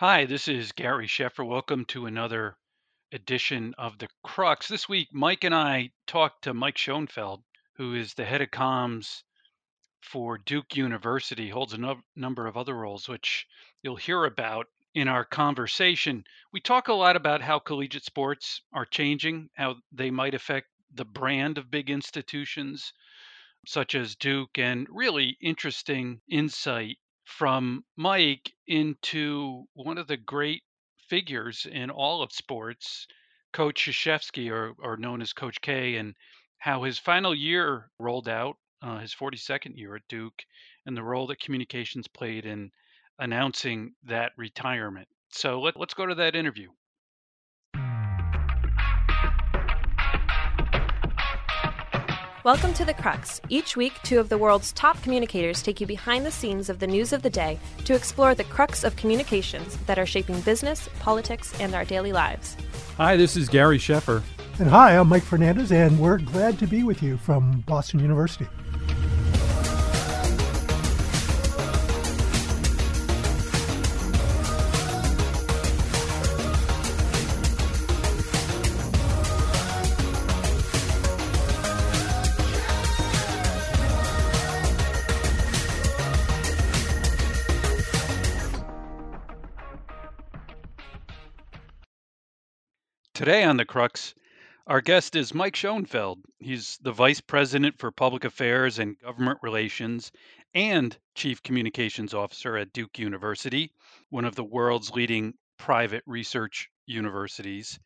Hi, this is Gary Sheffer. Welcome to another edition of The Crux. This week, Mike and I talked to Mike Schoenfeld, who is the head of comms for Duke University, holds a no- number of other roles, which you'll hear about in our conversation. We talk a lot about how collegiate sports are changing, how they might affect the brand of big institutions such as Duke, and really interesting insight from Mike into one of the great figures in all of sports, Coach Krzyzewski, or, or known as Coach K, and how his final year rolled out, uh, his 42nd year at Duke, and the role that communications played in announcing that retirement. So let, let's go to that interview. Welcome to The Crux. Each week, two of the world's top communicators take you behind the scenes of the news of the day to explore the crux of communications that are shaping business, politics, and our daily lives. Hi, this is Gary Sheffer. And hi, I'm Mike Fernandez, and we're glad to be with you from Boston University. Today on The Crux, our guest is Mike Schoenfeld. He's the Vice President for Public Affairs and Government Relations and Chief Communications Officer at Duke University, one of the world's leading private research universities.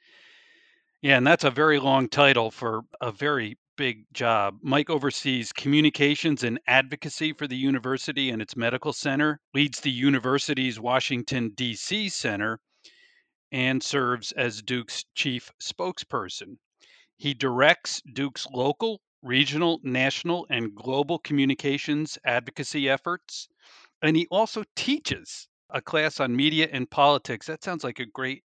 Yeah, and that's a very long title for a very big job. Mike oversees communications and advocacy for the university and its medical center, leads the university's Washington, D.C. center, and serves as Duke's chief spokesperson. He directs Duke's local, regional, national, and global communications advocacy efforts. And he also teaches a class on media and politics. That sounds like a great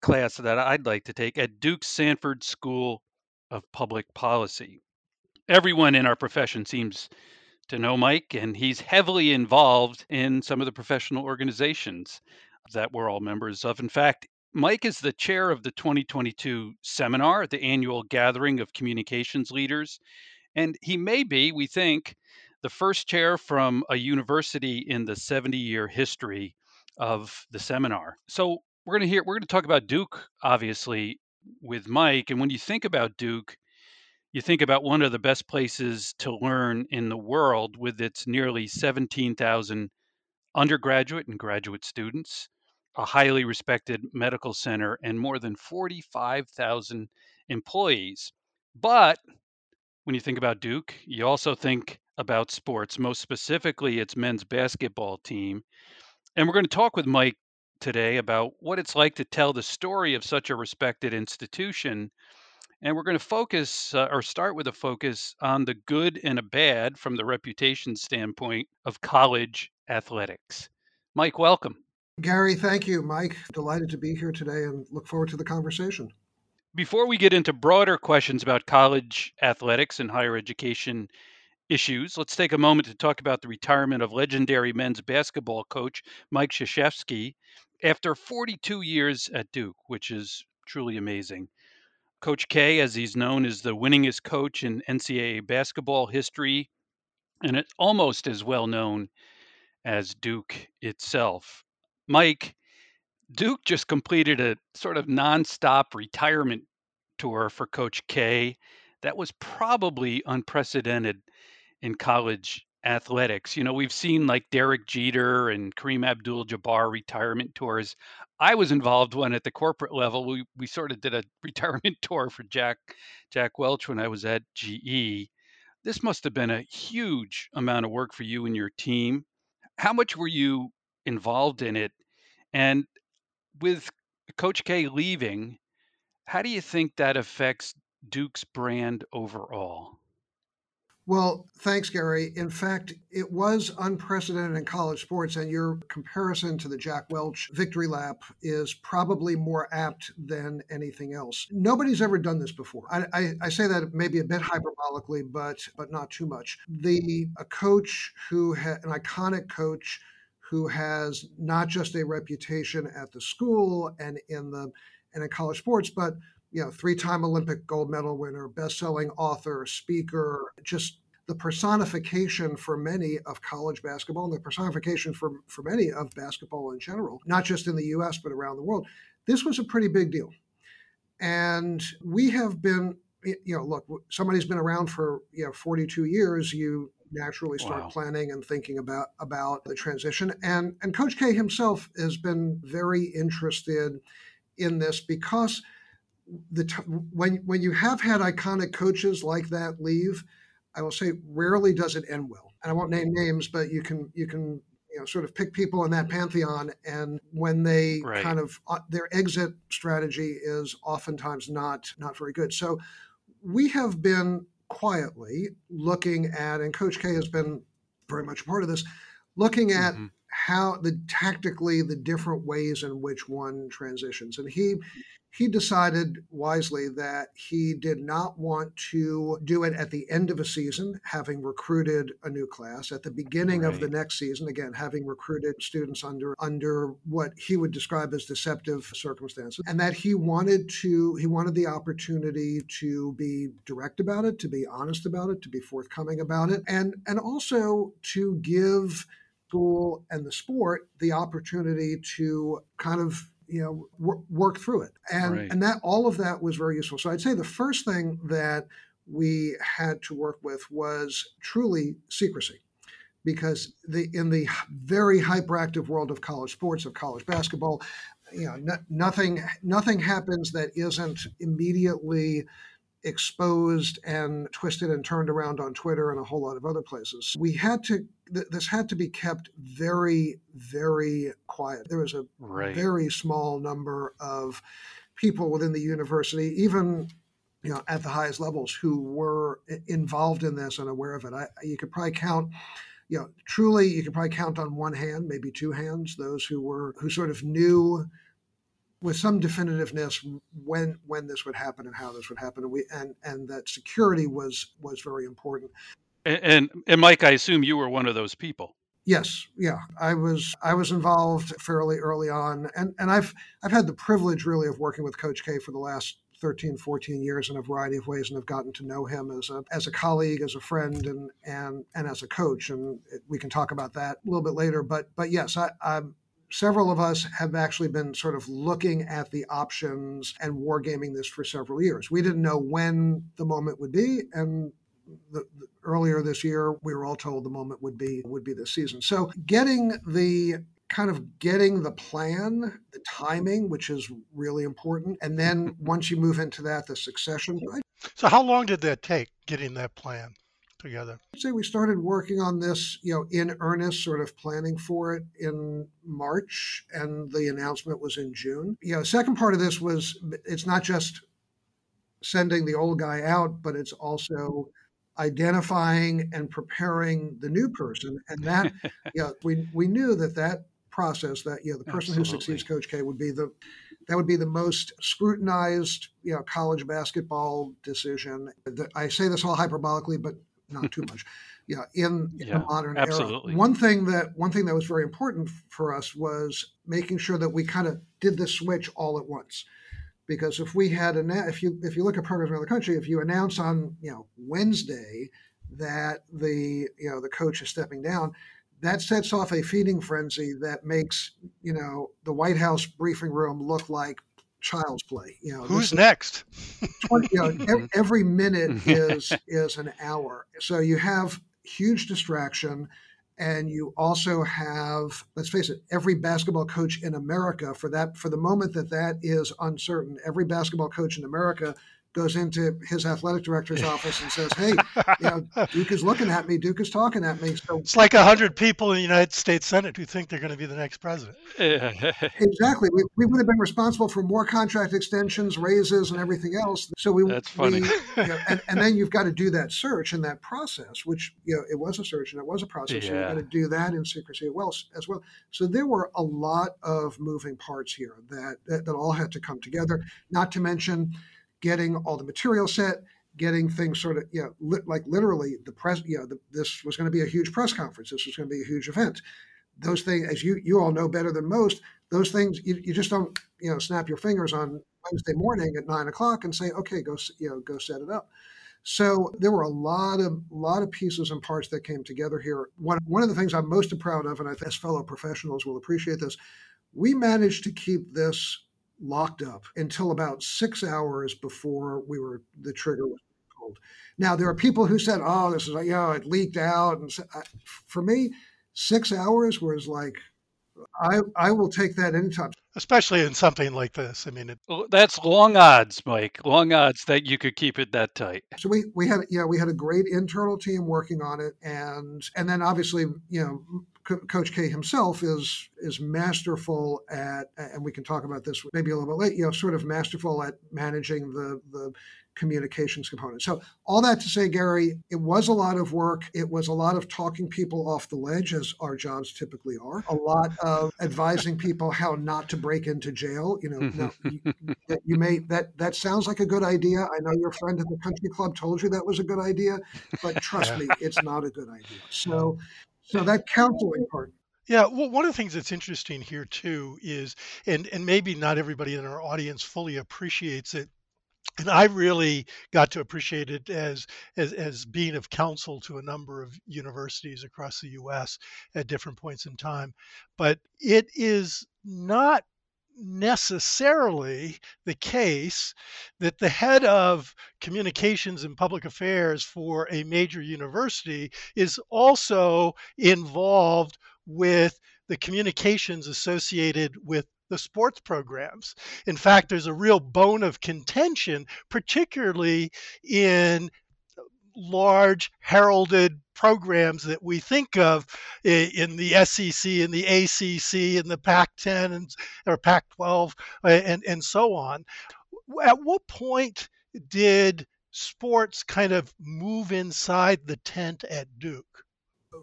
class that I'd like to take at Duke's Sanford School of Public Policy. Everyone in our profession seems to know Mike, and he's heavily involved in some of the professional organizations that we're all members of. In fact, Mike is the chair of the 2022 seminar, the annual gathering of communications leaders. And he may be, we think, the first chair from a university in the 70 year history of the seminar. So we're going to hear, we're going to talk about Duke, obviously, with Mike. And when you think about Duke, you think about one of the best places to learn in the world with its nearly 17,000 undergraduate and graduate students, a highly respected medical center, and more than 45,000 employees. But when you think about Duke, you also think about sports, most specifically its men's basketball team. And we're going to talk with Mike today about what it's like to tell the story of such a respected institution. And we're going to focus uh, or start with a focus on the good and a bad from the reputation standpoint of college athletics. Mike, welcome. Gary, thank you. Mike, delighted to be here today and look forward to the conversation. Before we get into broader questions about college athletics and higher education issues, let's take a moment to talk about the retirement of legendary men's basketball coach Mike Krzyzewski after 42 years at Duke, which is truly amazing. Coach K, as he's known, is the winningest coach in NCAA basketball history, and it's almost as well known as Duke itself. Mike, Duke just completed a sort of nonstop retirement tour for Coach K. That was probably unprecedented in college athletics. You know, we've seen like Derek Jeter and Kareem Abdul-Jabbar retirement tours. I was involved one at the corporate level. We we sort of did a retirement tour for Jack Jack Welch when I was at GE. This must have been a huge amount of work for you and your team. How much were you involved in it? And with Coach K leaving, how do you think that affects Duke's brand overall? Well, thanks, Gary. In fact, it was unprecedented in college sports, and your comparison to the Jack Welch victory lap is probably more apt than anything else. Nobody's ever done this before. I, I, I say that maybe a bit hyperbolically, but but not too much. The a coach who had an iconic coach who has not just a reputation at the school and in the and in college sports, but you know, three-time Olympic gold medal winner, best-selling author, speaker, just the personification for many of college basketball and the personification for, for many of basketball in general, not just in the US, but around the world. This was a pretty big deal. And we have been, you know, look, somebody's been around for, you know, 42 years. You naturally start wow. planning and thinking about about the transition and and coach k himself has been very interested in this because the t- when when you have had iconic coaches like that leave I will say rarely does it end well. And I won't name names, but you can you can you know sort of pick people in that pantheon and when they right. kind of uh, their exit strategy is oftentimes not not very good. So we have been quietly looking at and coach K has been very much a part of this looking at mm-hmm. how the tactically the different ways in which one transitions and he he decided wisely that he did not want to do it at the end of a season, having recruited a new class, at the beginning right. of the next season, again, having recruited students under under what he would describe as deceptive circumstances, and that he wanted to he wanted the opportunity to be direct about it, to be honest about it, to be forthcoming about it, and and also to give school and the sport the opportunity to kind of you know work, work through it. And right. and that all of that was very useful. So i'd say the first thing that we had to work with was truly secrecy. Because the in the very hyperactive world of college sports of college basketball you know no, nothing nothing happens that isn't immediately exposed and twisted and turned around on Twitter and a whole lot of other places. We had to, th- this had to be kept very, very quiet. There was a right. very small number of people within the university, even you know, at the highest levels, who were involved in this and aware of it. I, you could probably count you know, truly, you could probably count on one hand, maybe two hands, those who were who sort of knew with some definitiveness when when this would happen and how this would happen. And we and and that security was was very important. And, and and mike i assume you were one of those people. Yes. Yeah. I was i was involved fairly early on. And and i've i've had the privilege really of working with coach k for the last 13 14 years in a variety of ways and have gotten to know him as a as a colleague as a friend and and and as a coach. And we can talk about that a little bit later. But but yes i i'm several of us have actually been sort of looking at the options and wargaming this for several years. We didn't know when the moment would be, and the, the, earlier this year we were all told the moment would be would be this season. So getting the kind of getting the plan, the timing, which is really important, and then once you move into that, the succession. So how long did that take getting that plan? Together? I'd say we started working on this, you know, in earnest, sort of planning for it in March, and the announcement was in June. You know, second part of this was it's not just sending the old guy out, but it's also identifying and preparing the new person, and that, you know, we we knew that that process that you know the person Absolutely. who succeeds coach k would be the that would be the most scrutinized you know college basketball decision i say this all hyperbolically but not too much. Yeah, in, in yeah, the modern absolutely. era. One thing that one thing that was very important for us was making sure that we kind of did the switch all at once. Because if we had an if you if you look at programs around the country, if you announce on you know Wednesday that the you know the coach is stepping down, that sets off a feeding frenzy that makes you know the White House briefing room look like child's play. You know, who's next? 20, you know, every minute is is an hour. So you have huge distraction. And you also have, let's face it, every basketball coach in America for that for the moment that that is uncertain. Every basketball coach in America goes into his athletic director's office and says, "Hey, you know, Duke is looking at me. Duke is talking at me." So it's like a hundred people in the United States Senate who think they're going to be the next president. exactly. We, we would have been responsible for more contract extensions, raises, and everything else. So we that's funny. We, you know, and, and, then you've got to do that search and that process, which you know it was a search and it was a process. Yeah. So you've got to do that in secrecy as well. As well. So there were a lot of moving parts here that, that, that all had to come together. Not to mention getting all the material set, getting things sort of, you know, li- like literally the press, you know, the, this was going to be a huge press conference. This was going to be a huge event. those things, as you you all know better than most, those things you, you just don't you know snap your fingers on Wednesday morning at nine o'clock and say, okay, go you know go set it up. So there were a lot of lot of pieces and parts that came together here. One one of the things I'm most proud of, and I think as fellow professionals will appreciate this, we managed to keep this locked up until about six hours before we were the trigger was pulled. Now there are people who said, "Oh, this is you know it leaked out," and so, for me, six hours was like I I will take that anytime. Especially in something like this. I mean, it, that's long odds, Mike. Long odds that you could keep it that tight. So we we had yeah we had a great internal team working on it, and and then obviously you know Coach K himself is is masterful at, and we can talk about this maybe a little bit late. You know, sort of masterful at managing the the communications component. So all that to say, Gary, it was a lot of work. It was a lot of talking people off the ledge, as our jobs typically are. A lot of advising people how not to break into jail. You know, mm-hmm. no, you, you, may that that sounds like a good idea. I know your friend at the country club told you that was a good idea, but trust me, it's not a good idea. So so that counseling part. Yeah, well, one of the things that's interesting here too is, and and maybe not everybody in our audience fully appreciates it, and I really got to appreciate it as, as as being of counsel to a number of universities across the U.S. at different points in time. But it is not necessarily the case that the head of communications and public affairs for a major university is also involved with the communications associated with the sports programs. In fact, there's a real bone of contention, particularly in large heralded programs that we think of in the SEC and the ACC and the Pac-10 and or Pac-12 uh, and and so on. At what point did sports kind of move inside the tent at Duke?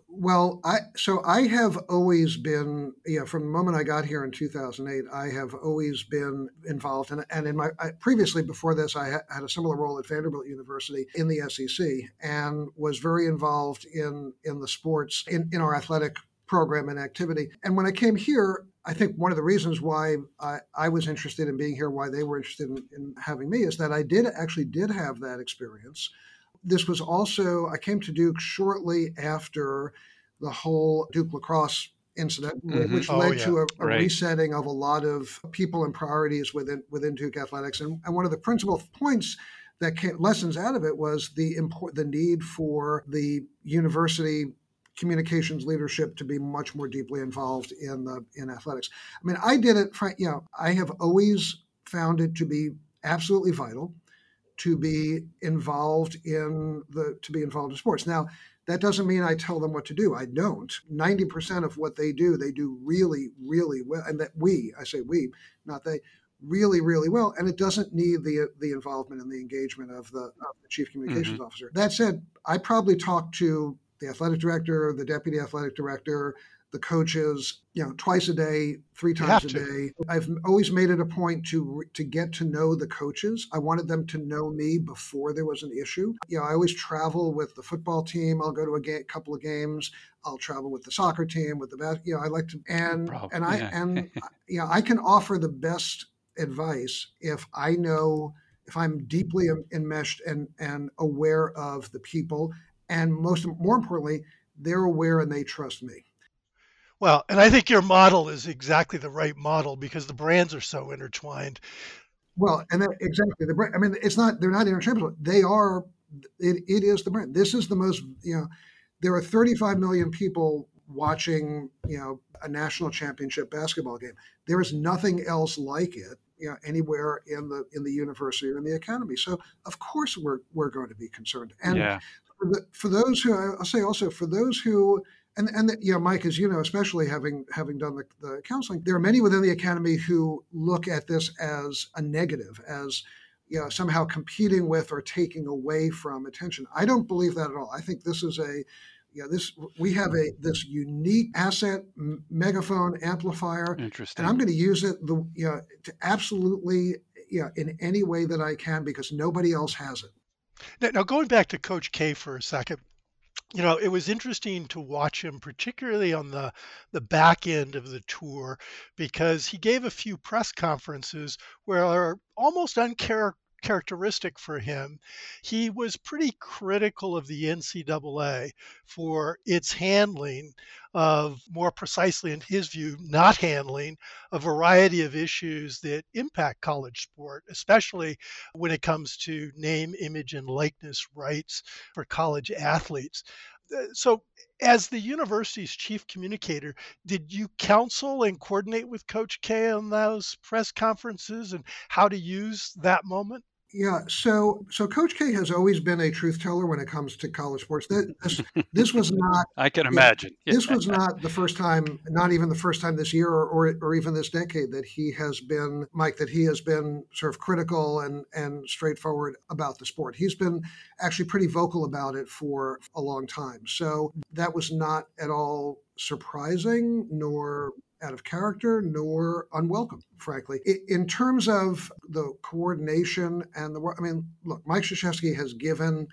Well, I so I have always been, know, from the moment I got here in 2008, I have always been involved, and and in my I, previously before this, I ha- had a similar role at Vanderbilt University in the SEC, and was very involved in in the sports in in our athletic program and activity. And when I came here, I think one of the reasons why I, I was interested in being here, why they were interested in, in having me, is that I did actually did have that experience this was also, I came to Duke shortly after the whole Duke lacrosse incident, mm-hmm. which oh, led yeah. to a, a right. resetting of a lot of people and priorities within within Duke athletics. And, and one of the principal points that came, lessons out of it was the import, the need for the university communications leadership to be much more deeply involved in the in athletics. I mean, I did it. You know, I have always found it to be absolutely vital to be involved in the to be involved in sports. Now, that doesn't mean I tell them what to do. I don't. 90% of what they do, they do really, really well. And that we, I say we, not they, really, really well. And it doesn't need the the involvement and the engagement of the, of the chief communications mm-hmm. officer. That said, I probably talk to the athletic director, the deputy athletic director, the coaches, you know, twice a day, three times a to. day. I've always made it a point to to get to know the coaches. I wanted them to know me before there was an issue. You know, I always travel with the football team. I'll go to a couple of games. I'll travel with the soccer team, with the best. You know, I like to and no and I yeah. and you know, I can offer the best advice if I know if I'm deeply enmeshed and and aware of the people, and most more importantly, they're aware and they trust me. Well, and I think your model is exactly the right model because the brands are so intertwined. Well, and that, exactly the brand. I mean, it's not they're not interchangeable. They are. It, it is the brand. This is the most. You know, there are 35 million people watching. You know, a national championship basketball game. There is nothing else like it. You know, anywhere in the in the university or in the academy. So of course we're we're going to be concerned. And yeah. for, the, for those who I'll say also for those who and and the, you know, Mike, as you know, especially having having done the, the counseling, there are many within the academy who look at this as a negative, as you know, somehow competing with or taking away from attention. I don't believe that at all. I think this is a yeah, this we have a this unique asset megaphone amplifier, Interesting. and I'm going to use it the you know, to absolutely yeah in any way that I can because nobody else has it. Now, now going back to Coach K for a second, you know, it was interesting to watch him, particularly on the the back end of the tour, because he gave a few press conferences where almost uncharacteristic for him, he was pretty critical of the NCAA for its handling of, more precisely in his view, not handling a variety of issues that impact college sport, especially when it comes to name, image, and likeness rights for college athletes. Uh, so as the university's chief communicator, did you counsel and coordinate with Coach K on those press conferences and how to use that moment? Yeah, so so Coach K has always been a truth teller when it comes to college sports. This, this was not. I can imagine. this was not the first time, not even the first time this year or, or, or even this decade that he has been, Mike, that he has been sort of critical and and straightforward about the sport. He's been actually pretty vocal about it for a long time. So that was not at all surprising nor out of character nor unwelcome, frankly. In terms of the coordination and the I mean, look, Mike Krzyzewski has given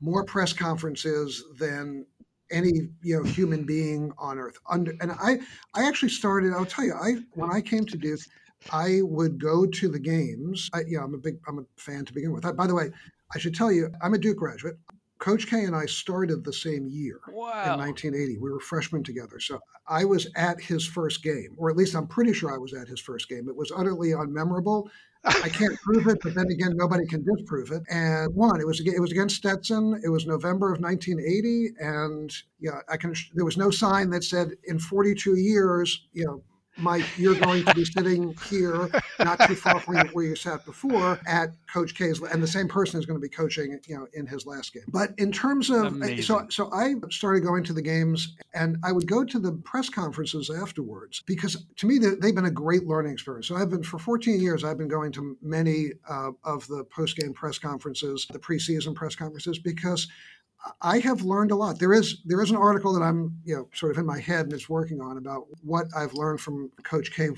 more press conferences than any you know human being on earth. Under and I, I actually started. I'll tell you, I when I came to Duke, I would go to the games. I, you know, I'm a big, I'm a fan to begin with. I, by the way, I should tell you, I'm a Duke graduate. Coach K and I started the same year wow. in 1980. We were freshmen together. So I was at his first game, or at least I'm pretty sure I was at his first game. It was utterly unmemorable. I can't prove it, but then again, nobody can disprove it. And one, it was it was against Stetson. It was November of 1980, and yeah, I can. There was no sign that said in 42 years, you know, Mike, you're going to be sitting here, not too far from where you sat before, at Coach K's, and the same person is going to be coaching, you know, in his last game. But in terms of, Amazing. so so I started going to the games, and I would go to the press conferences afterwards because to me they've been a great learning experience. So I've been for 14 years, I've been going to many uh, of the post game press conferences, the preseason press conferences, because I have learned a lot. There is there is an article that I'm you know sort of in my head and it's working on about what I've learned from Coach K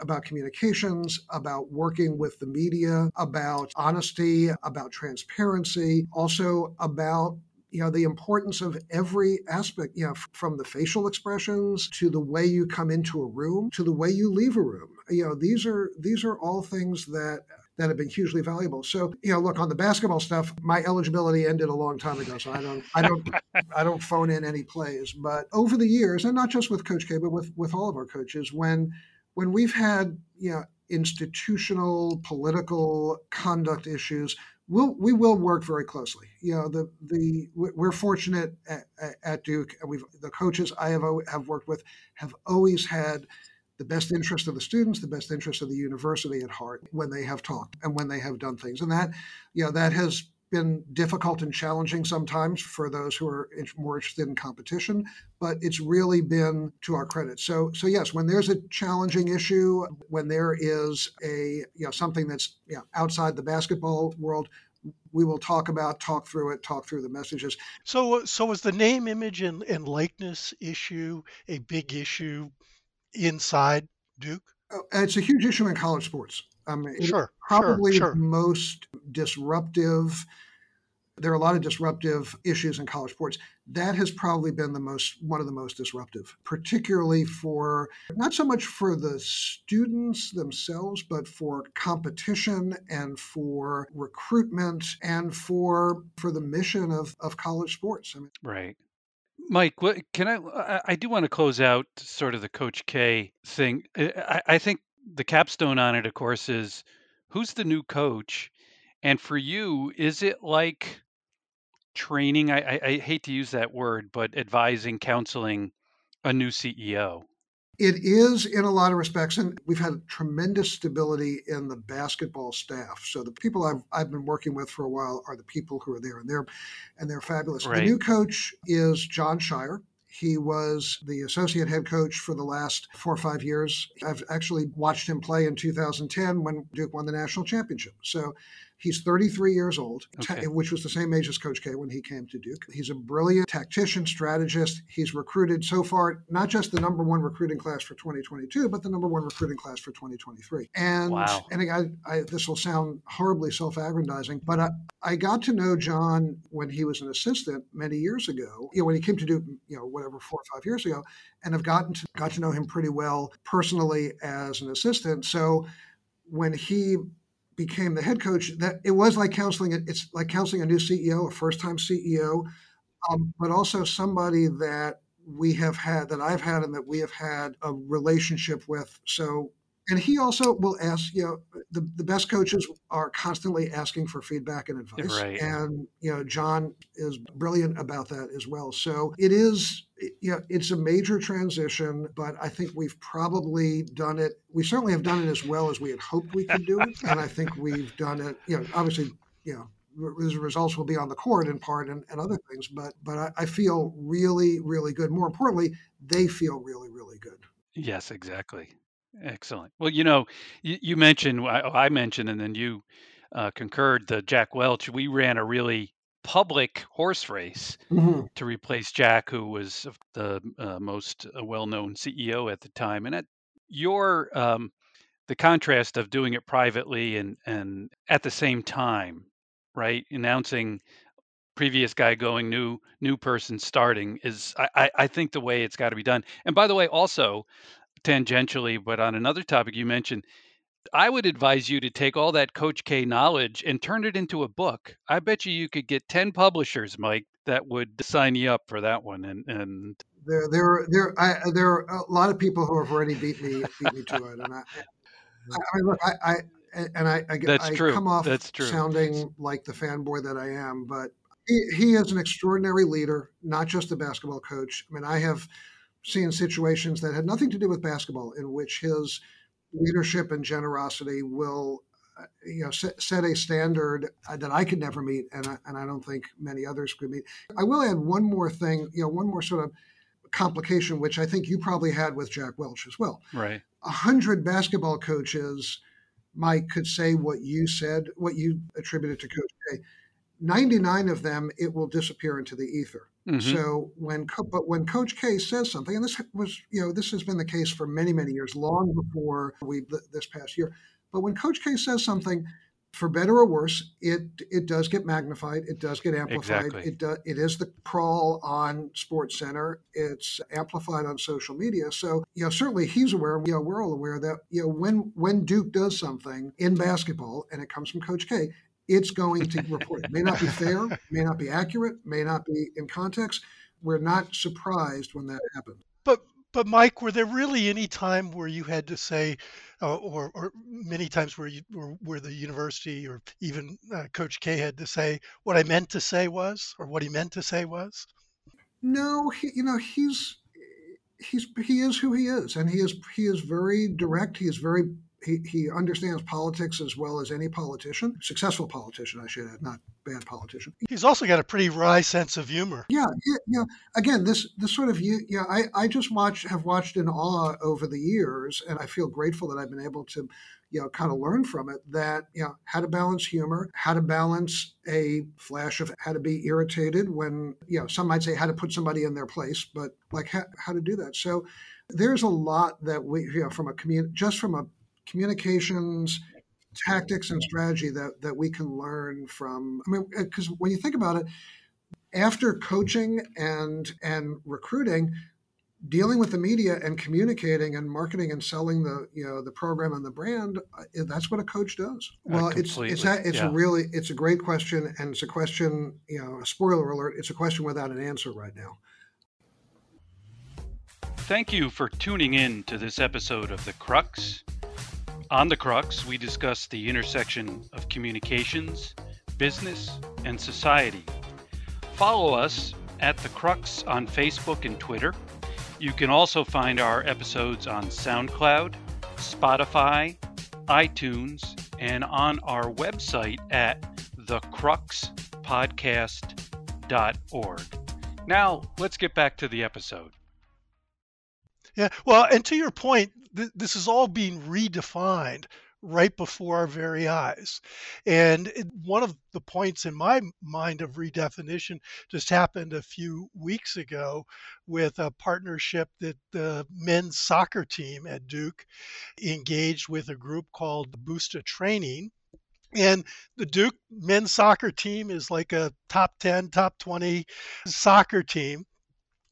about communications, about working with the media, about honesty, about transparency, also about you know the importance of every aspect you know from the facial expressions to the way you come into a room to the way you leave a room you know these are these are all things that that have been hugely valuable. So, you know, look on the basketball stuff, my eligibility ended a long time ago, so I don't, I don't, I don't phone in any plays. But over the years, and not just with Coach K, but with with all of our coaches, when when we've had you know institutional political conduct issues we'll we will work very closely. You know, the the we're fortunate at, at Duke, and we've the coaches I have have worked with have always had the best interest of the students, the best interest of the university at heart when they have talked and when they have done things. And that, you know, that has been difficult and challenging sometimes for those who are more interested in competition, but it's really been to our credit. So, so yes, when there's a challenging issue, when there is a you know something that's you know, outside the basketball world, we will talk about, talk through it, talk through the messages. So, so was the name, image, and, and likeness issue a big issue inside Duke? Oh, it's a huge issue in college sports. I mean, sure, probably sure, sure. most disruptive. There are a lot of disruptive issues in college sports. That has probably been the most one of the most disruptive, particularly for not so much for the students themselves, but for competition and for recruitment and for for the mission of, of college sports. I mean, right. Mike, what can I? I, do want to close out sort of the Coach K thing. I, I think the capstone on it, of course, is who's the new coach, and for you, is it like training? I, I, I hate to use that word, but advising, counseling a new CEO. It is in a lot of respects, and we've had tremendous stability in the basketball staff. So the people I've, I've been working with for a while are the people who are there, and they're and they're fabulous. Right. The new coach is Jon Scheyer. He was the associate head coach for the last four or five years. I've actually watched him play in 2010 when Duke won the national championship. So He's 33 years old, Okay. which was the same age as Coach K when he came to Duke. He's a brilliant tactician, strategist. He's recruited so far not just the number one recruiting class for 2022, but the number one recruiting class for 2023. And Wow. and I, I, this will sound horribly self-aggrandizing, but I, I got to know Jon when he was an assistant many years ago. You know, when he came to Duke, you know, whatever four or five years ago, and have gotten to got to know him pretty well personally as an assistant. So when he became the head coach, that it was like counseling. It's like counseling a new CEO, a first-time CEO, um, but also somebody that we have had, that I've had, and that we have had a relationship with. So, and he also will ask. You know, the the best coaches are constantly asking for feedback and advice, Right. and you know, Jon is brilliant about that as well. So it is. You know, it's a major transition, but I think we've probably done it. We certainly have done it as well as we had hoped we could do it, and I think we've done it. You know, obviously, you know, the results will be on the court in part and, and other things, but but I, I feel really, really good. More importantly, they feel really, really good. Yes, exactly. Excellent. Well, you know, you, you mentioned, I, I mentioned, and then you uh, concurred the Jack Welch. We ran a really public horse race to replace Jack, who was the uh, most uh, well-known CEO at the time. And at your um, the contrast of doing it privately and and at the same time, right? Announcing previous guy going, new new person starting is I I, I think the way it's got to be done. And by the way, also tangentially, but on another topic you mentioned. I would advise you to take all that Coach K knowledge and turn it into a book. I bet you you could get 10 publishers, Mike, that would sign you up for that one. And, and There, there, there, I, uh, there are a lot of people who have already beat me, beat me to it, and I, I, I mean, look, I, I and I, I, That's I true. come off That's true. sounding like the fanboy that I am, but he, he is an extraordinary leader, not just a basketball coach. I mean, I have seen situations that had nothing to do with basketball in which his leadership and generosity will uh, you know set, set a standard uh, that I could never meet and I, and I don't think many others could meet. I will add one more thing, you know, one more sort of complication which I think you probably had with Jack Welch as well. right. A hundred basketball coaches Mike could say what you said, what you attributed to Coach K. 99 of them it will disappear into the ether. Mhm. So when, but when Coach K says something, and this was, you know, this has been the case for many, many years, long before we this past year. But when Coach K says something, for better or worse, it it does get magnified, it does get amplified. Exactly. It does, it is the crawl on SportsCenter. It's amplified on social media. So you know, certainly he's aware. You know, we're all aware that you know when when Duke does something in basketball, and it comes from Coach K, it's going to report. It may not be fair, may not be accurate, may not be in context. We're not surprised when that happens. But but Mike, were there really any time where you had to say, uh, or or many times where you where, where the university or even uh, Coach K had to say what I meant to say was, or what he meant to say was? No, he, you know he's he's he is who he is, and he is he is very direct. He is very he, he understands politics as well as any politician, successful politician, I should add, not bad politician. He's also got a pretty wry sense of humor. Yeah, yeah, yeah. Again, this this sort of you, yeah. I I just watch have watched in awe over the years, and I feel grateful that I've been able to, you know, kind of learn from it. That you know how to balance humor, how to balance a flash of how to be irritated when you know some might say how to put somebody in their place, but like how, how to do that. So there's a lot that we you know from a community just from a communications tactics and strategy that that we can learn from i mean because when you think about it after coaching and and recruiting dealing with the media and communicating and marketing and selling the you know the program and the brand uh, that's what a coach does Uh, well it's it's a, it's yeah. a really it's a great question and it's a question you know a spoiler alert it's a question without an answer right now Thank you for tuning in to this episode of The Crux. On The Crux, we discuss the intersection of communications, business, and society. Follow us at The Crux on Facebook and Twitter. You can also find our episodes on SoundCloud, Spotify, iTunes, and on our website at thecruxpodcast.org. Now, let's get back to the episode. Yeah. Well, and to your point, th- this is all being redefined right before our very eyes. And one of the points in my mind of redefinition just happened a few weeks ago with a partnership that the men's soccer team at Duke engaged with a group called Booster Training. And the Duke men's soccer team is like a top 10, top 20 soccer team.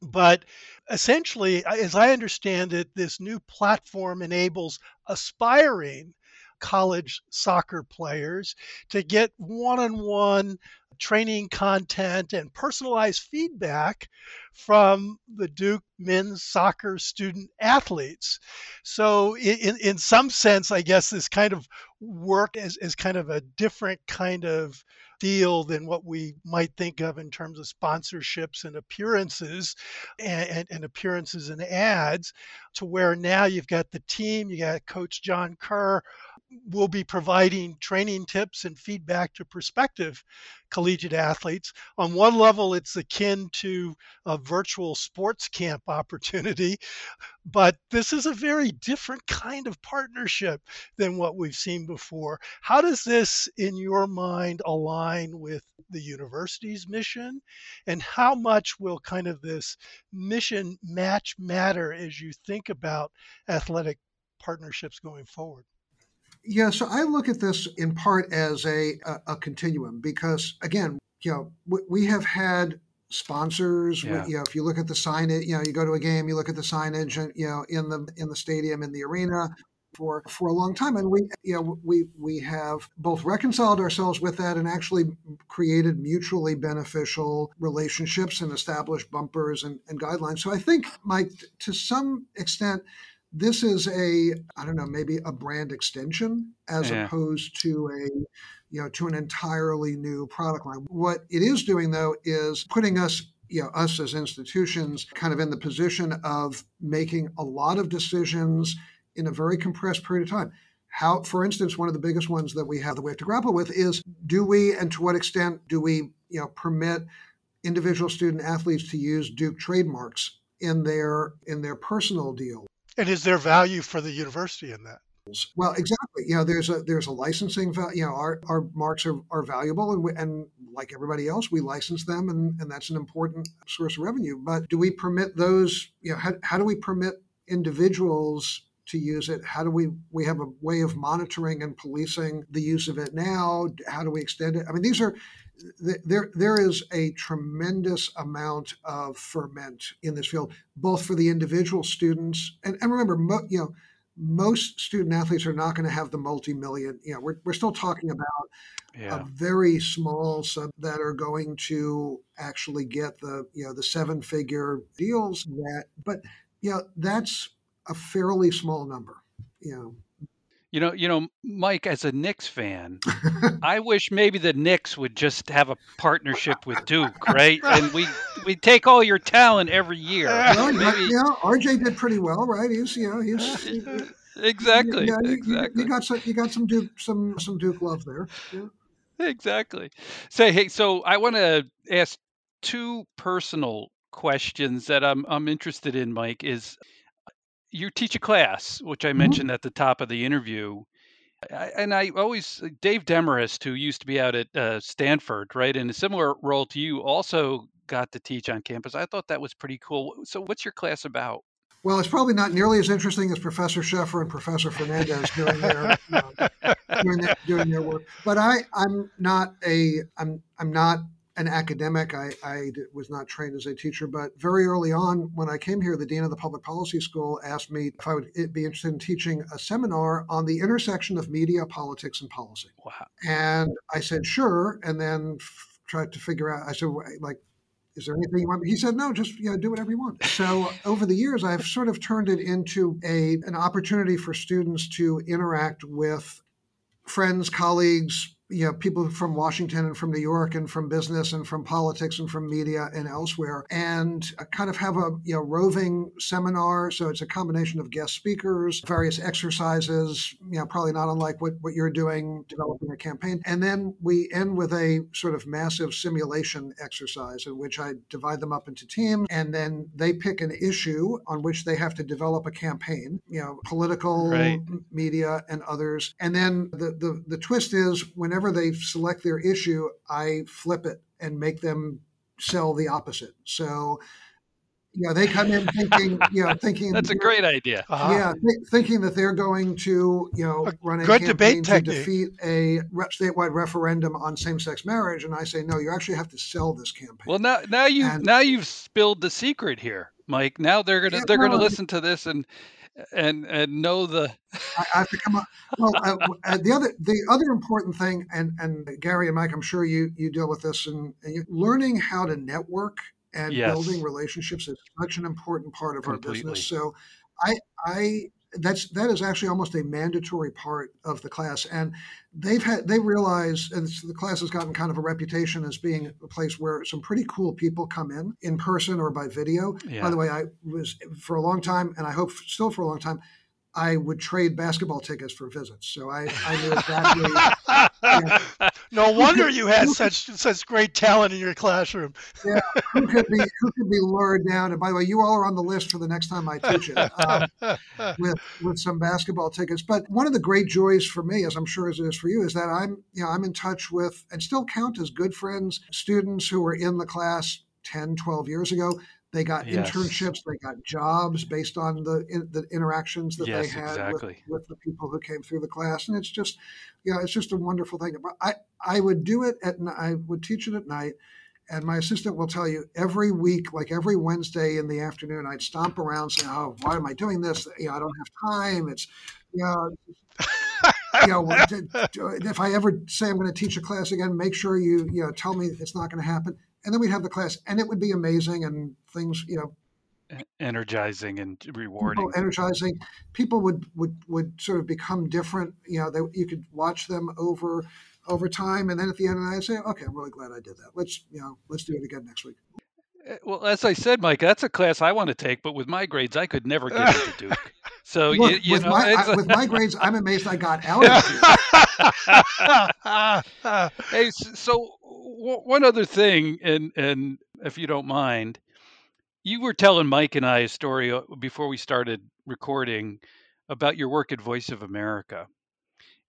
But essentially, as I understand it, this new platform enables aspiring college soccer players to get one on one training content and personalized feedback from the Duke men's soccer student athletes. So, in, in some sense, I guess this kind of work is, as kind of a different kind of deal than what we might think of in terms of sponsorships and appearances and, and, and, appearances and ads to where now you've got the team, you got Coach John Kerr will be providing training tips and feedback to prospective collegiate athletes. On one level, it's akin to a virtual sports camp opportunity, but this is a very different kind of partnership than what we've seen before. How does this, in your mind, align with the university's mission? And how much will kind of this mission match matter as you think about athletic partnerships going forward? Yeah, so I look at this in part as a, a, a continuum because, again, you know, we, we have had sponsors. Yeah. We, you know, if you look at the signage, you know, you go to a game, you look at the signage, and you know, in the in the stadium, in the arena, for for a long time, and we you know we we have both reconciled ourselves with that and actually created mutually beneficial relationships and established bumpers and, and guidelines. So I think, Mike, to some extent this is a i don't know maybe a brand extension as yeah. opposed to a you know to an entirely new product line. What it is doing though is putting us you know us as institutions kind of in the position of making a lot of decisions in a very compressed period of time. How for instance one of the biggest ones that we have that we have to grapple with is do we and to what extent do we you know permit individual student athletes to use duke trademarks in their in their personal deal and is there value for the university in that? Well, exactly. You know, there's a there's a licensing value. You know, our, our marks are, are valuable, and we, and like everybody else, we license them, and, and that's an important source of revenue. But do we permit those? You know, how, how do we permit individuals to use it? How do we we have a way of monitoring and policing the use of it now? How do we extend it? I mean, these are there there is a tremendous amount of ferment in this field, both for the individual students and, and remember, mo, you know, most student athletes are not going to have the multi-million. You know, we're we're still talking about yeah. a very small sub that are going to actually get the you know the seven-figure deals that, but you know that's a fairly small number. You know, you know, you know, Mike, as a Knicks fan, I wish maybe the Knicks would just have a partnership with Duke, right? And we we take all your talent every year. Well, maybe... yeah, RJ did pretty well, right? He's you know he's he, exactly yeah, you, exactly. You, got some you got some Duke some some Duke love there. Yeah. Exactly. Say hey, so I want to ask two personal questions that I'm I'm interested in, Mike. Is you teach a class, which I mm-hmm. mentioned at the top of the interview. and I always, Dave Demarest, who used to be out at uh, Stanford, right, in a similar role to you, also got to teach on campus. I thought that was pretty cool. So, what's your class about? Well, it's probably not nearly as interesting as Professor Sheffer and Professor Fernandez doing their you know, doing, their, doing their work. But I, I'm not a, I'm, I'm not an academic. I, I, was not trained as a teacher, but very early on, when I came here, the dean of the public policy school asked me if I would be interested in teaching a seminar on the intersection of media, politics, and policy. Wow. And I said, sure. And then f- tried to figure out, I said, like, is there anything you want? He said, no, just you know, do whatever you want. So over the years, I've sort of turned it into a an opportunity for students to interact with friends, colleagues, you know people from Washington and from New York and from business and from politics and from media and elsewhere, and uh, kind of have a you know roving seminar. So it's a combination of guest speakers, various exercises, you know, probably not unlike what, what you're doing, developing a campaign, and then we end with a sort of massive simulation exercise in which I divide them up into teams, and then they pick an issue on which they have to develop a campaign. You know, political, Right. media, and others, and then the the, the twist is whenever they select their issue, I flip it and make them sell the opposite. So, you know, they come in thinking, you know, thinking That's a great idea. Uh-huh. yeah, th- thinking that they're going to, you know, A run a good campaign debate to technique. defeat a re- statewide referendum on same-sex marriage, and I say, no, you actually have to sell this campaign. Well, now now you And- now you've spilled the secret here, Mike. Now they're gonna Yeah, they're gonna listen to this and and and know the I, I have to come up. Well, uh, uh, the other the other important thing, and and Gary and Mike, I'm sure you you deal with this, and, and you, learning how to network and Yes. building relationships is such an important part of our business. So, I I that's that is actually almost a mandatory part of the class, and they've had they realize, and the class has gotten kind of a reputation as being a place where some pretty cool people come in in person or by video. yeah. By the way, I was for a long time, and I hope still for a long time, I would trade basketball tickets for visits. So I, I knew exactly no wonder you had such such great talent in your classroom. who could be who could be lured down. And by the way, you all are on the list for the next time I teach it um, with with some basketball tickets. But one of the great joys for me, as I'm sure as it is for you, is that I'm you know I'm in touch with and still count as good friends students who were in the class 10, 12 years ago. They got Yes. internships, they got jobs based on the in, the interactions that they had exactly. with, with the people who came through the class, and it's just, you know, it's just a wonderful thing. But I I would do it at I would teach it at night, and my assistant will tell you every week, like every Wednesday in the afternoon, I'd stomp around saying, "Oh, why am I doing this? You know, I don't have time. It's, you know." you know, what- d- d- if I ever say I'm going to teach a class again, make sure you, you know, tell me it's not going to happen. And then we'd have the class, and it would be amazing, and things, you know, energizing and rewarding. people energizing. People would would would sort of become different. You know, they, you could watch them over over time, and then at the end of the night, I'd say, "Okay, I'm really glad I did that. Let's you know, let's do it again next week." Uh, Well, as I said, Mike, that's a class I want to take, but with my grades, I could never get into Duke. So Look, you, you with know, my I, with my grades, I'm amazed I got out of it. hey, so w- one other thing, and and if you don't mind, you were telling Mike and I a story uh, before we started recording about your work at Voice of America,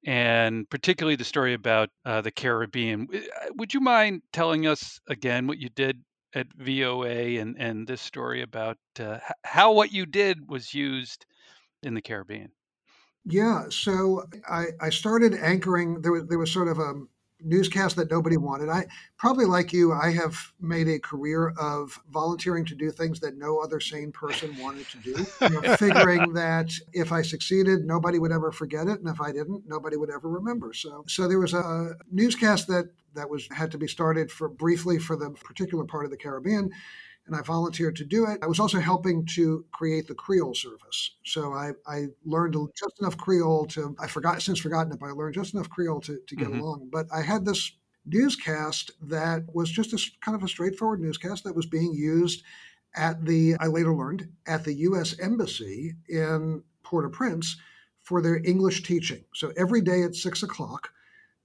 and particularly the story about uh, the Caribbean. Uh, Would you mind telling us again what you did at VOA and and this story about uh, how what you did was used in the Caribbean? Yeah, so I, I started anchoring. There was there was sort of a newscast that nobody wanted. I probably like you. I have made a career of volunteering to do things that no other sane person wanted to do. You know, figuring that if I succeeded, nobody would ever forget it, and if I didn't, nobody would ever remember. So so there was a newscast that that was had to be started for briefly for the particular part of the Caribbean and I volunteered to do it. I was also helping to create the Creole service. So I, I learned just enough Creole to, I forgot, since forgotten it, but I learned just enough Creole to, to get Mhm. along. But I had this newscast that was just a kind of a straightforward newscast that was being used at the, I later learned, at the U.S. Embassy in Port au Prince for their English teaching. So every day at six o'clock,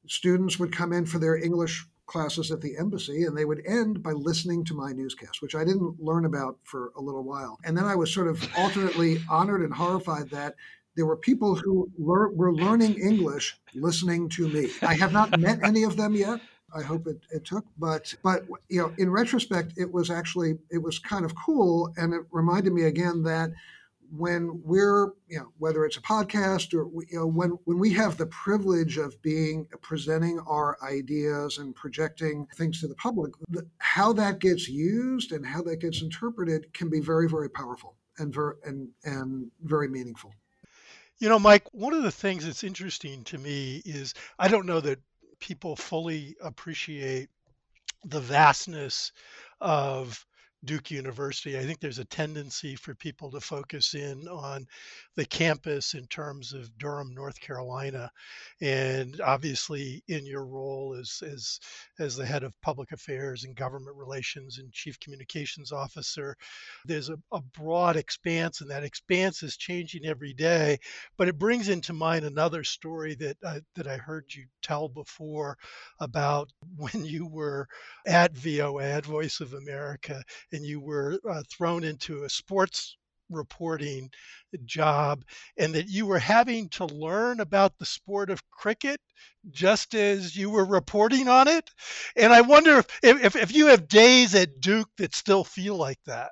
students would come in for their English classes at the embassy and they would end by listening to my newscast which i didn't learn about for a little while. And then i was sort of alternately honored and horrified that there were people who lear- were learning english listening to me. I have not met any of them yet. I hope it, it took but but you know in retrospect it was actually it was kind of cool and it reminded me again that when we're you know whether it's a podcast or you know when when we have the privilege of being presenting our ideas and projecting things to the public th- how that gets used and how that gets interpreted can be very very powerful and very and and very meaningful. You know, Mike, one of the things that's interesting to me is I don't know that people fully appreciate the vastness of Duke University. I think there's a tendency for people to focus in on the campus in terms of Durham, North Carolina, and obviously in your role as as as the head of public affairs and government relations and chief communications officer, there's a, a broad expanse, and that expanse is changing every day. But it brings into mind another story that uh, that I heard you tell before about when you were at VOA, at Voice of America, and you were uh, thrown into a sports reporting job and that you were having to learn about the sport of cricket just as you were reporting on it? And i wonder if, if, if you have days at duke that still feel like that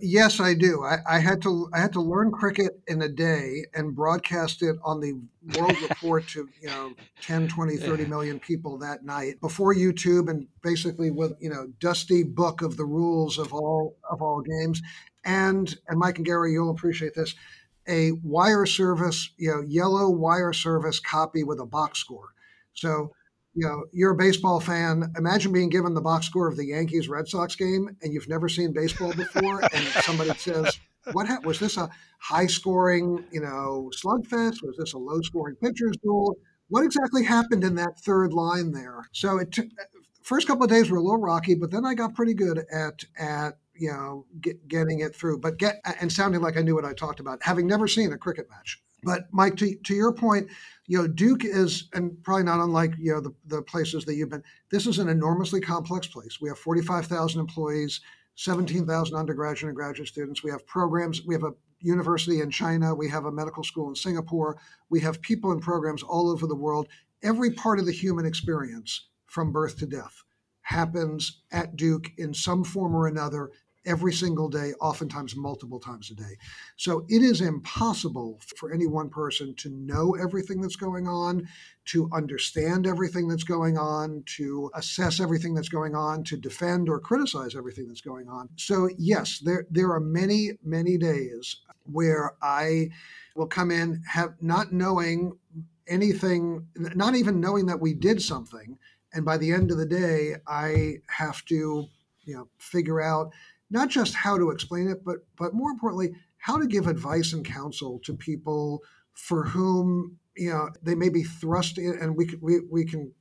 Yes, I do. I, I, had to I had to learn cricket in a day and broadcast it on the World Report to, you know, 10, 20, 30 million people that night before YouTube and basically with, you know, dusty book of the rules of all of all games. And and Mike and Gary, you'll appreciate this, a wire service, you know, yellow wire service copy with a box score. So you know, you're a baseball fan. Imagine being given the box score of the Yankees Red Sox game and you've never seen baseball before, and somebody says, "What ha- was this? A high scoring, you know, slugfest? Was this a low scoring pitcher's duel? What exactly happened in that third line there?" So it took first couple of days were a little rocky, but then I got pretty good at at you know get, getting it through, but get and sounding like I knew what I talked about, having never seen a cricket match. But Mike, to, to your point, you know, Duke is, and probably not unlike you know the, the places that you've been. This is an enormously complex place. We have 45,000 employees, 17,000 undergraduate and graduate students. We have programs. We have a university in China. We have a medical school in Singapore. We have people and programs all over the world. Every part of the human experience, from birth to death, happens at Duke in some form or another every single day, oftentimes multiple times a day. So it is impossible for any one person to know everything that's going on, to understand everything that's going on, to assess everything that's going on, to defend or criticize everything that's going on. So yes, there there are many many days where I will come in have not knowing anything, not even knowing that we did something, and by the end of the day, I have to you know figure out not just how to explain it, but but more importantly, how to give advice and counsel to people for whom you know they may be thrust in, and we we we can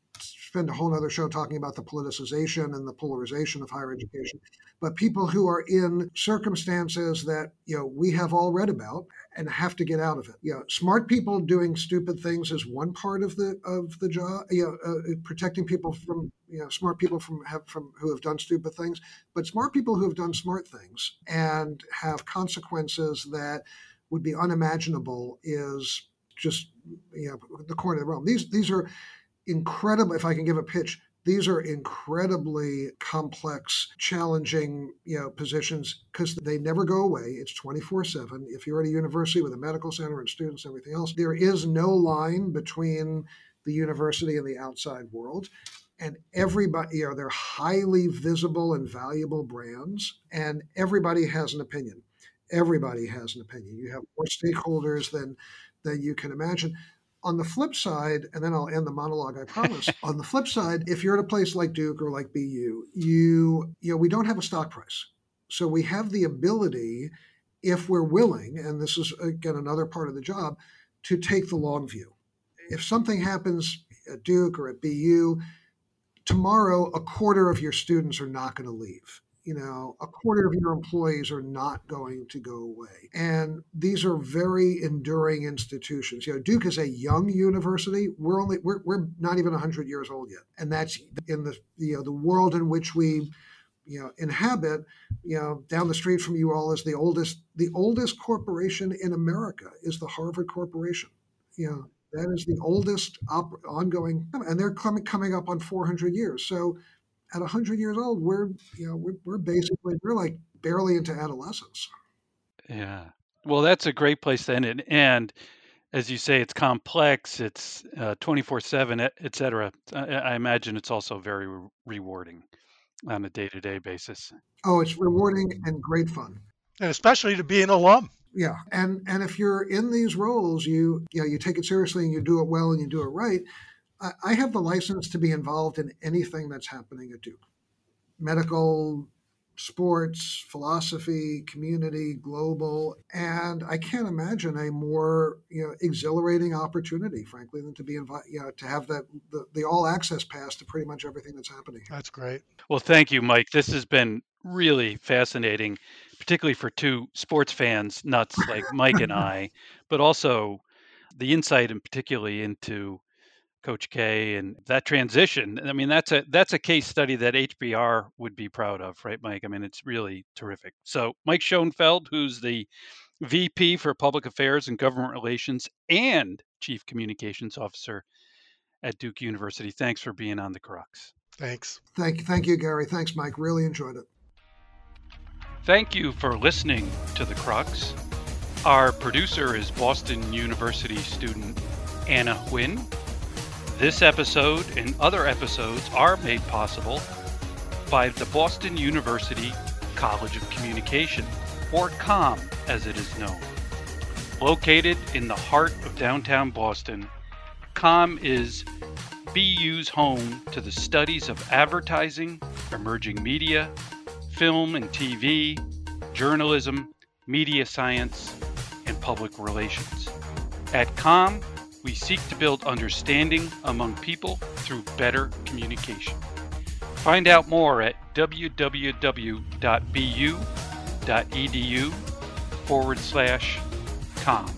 spend a whole other show talking about the politicization and the polarization of higher education. But people who are in circumstances that you know we have all read about and have to get out of it. You know smart people doing stupid things is one part of the of the job you know uh, protecting people from you know smart people from have from who have done stupid things. But smart people who have done smart things and have consequences that would be unimaginable is just you know the corner of the realm. These these are incredible. If I can give a pitch, these are incredibly complex, challenging, you know, positions because they never go away. It's 24/7. If you're at a university with a medical center and students and everything else, there is no line between the university and the outside world. And everybody, you know, they're highly visible and valuable brands, and everybody has an opinion. Everybody has an opinion. You have more stakeholders than than you can imagine on the flip side, and then I'll end the monologue, I promise. on the flip side, if you're at a place like Duke or like BU, you you know we don't have a stock price, so we have the ability, if we're willing, and this is again another part of the job, to take the long view. If something happens at Duke or at BU, tomorrow a quarter of your students are not going to leave you know, a quarter of your employees are not going to go away. And these are very enduring institutions. You know, Duke is a young university. We're only we're, we're not even 100 years old yet. And that's in the you know, the world in which we you know inhabit you know down the street from you all is the oldest the oldest corporation in america is the harvard corporation you know that is the oldest ongoing and they're coming coming up on 400 years so at 100 years old, we're you know we're, we're basically we're like barely into adolescence. Yeah. Well, that's a great place to end it. And as you say, it's complex. It's uh, twenty four seven, et cetera. I, I imagine it's also very re- rewarding on a day to day basis. Oh, it's rewarding and great fun, and especially to be an alum. Yeah, and and if you're in these roles, you you know you take it seriously and you do it well and you do it right. I have the license to be involved in anything that's happening at Duke medical, sports, philosophy, community, global, and I can't imagine a more you know exhilarating opportunity, frankly, than to be invited, you know, to have that the, the all access pass to pretty much everything that's happening. That's great. Well, thank you, Mike. This has been really fascinating, particularly for two sports fans, nuts like Mike and I, but also the insight and particularly into Coach K and that transition. I mean, that's a that's a case study that HBR would be proud of, right, Mike? I mean, it's really terrific. So, Mike Schoenfeld, who's the VP for Public Affairs and Government Relations and Chief Communications Officer at Duke University. Thanks for being on the Crux. Thanks. Thank you, thank you, Gary. Thanks, Mike. Really enjoyed it. Thank you for listening to the Crux. Our producer is Boston University student Anna Huynh. This episode and other episodes are made possible by the Boston University College of Communication, or COM as it is known. Located in the heart of downtown Boston, COM is BU's home to the studies of advertising, emerging media, film and TV, journalism, media science, and public relations. At COM, we seek to build understanding among people through better communication. Find out more at www.bu.edu forward slash com.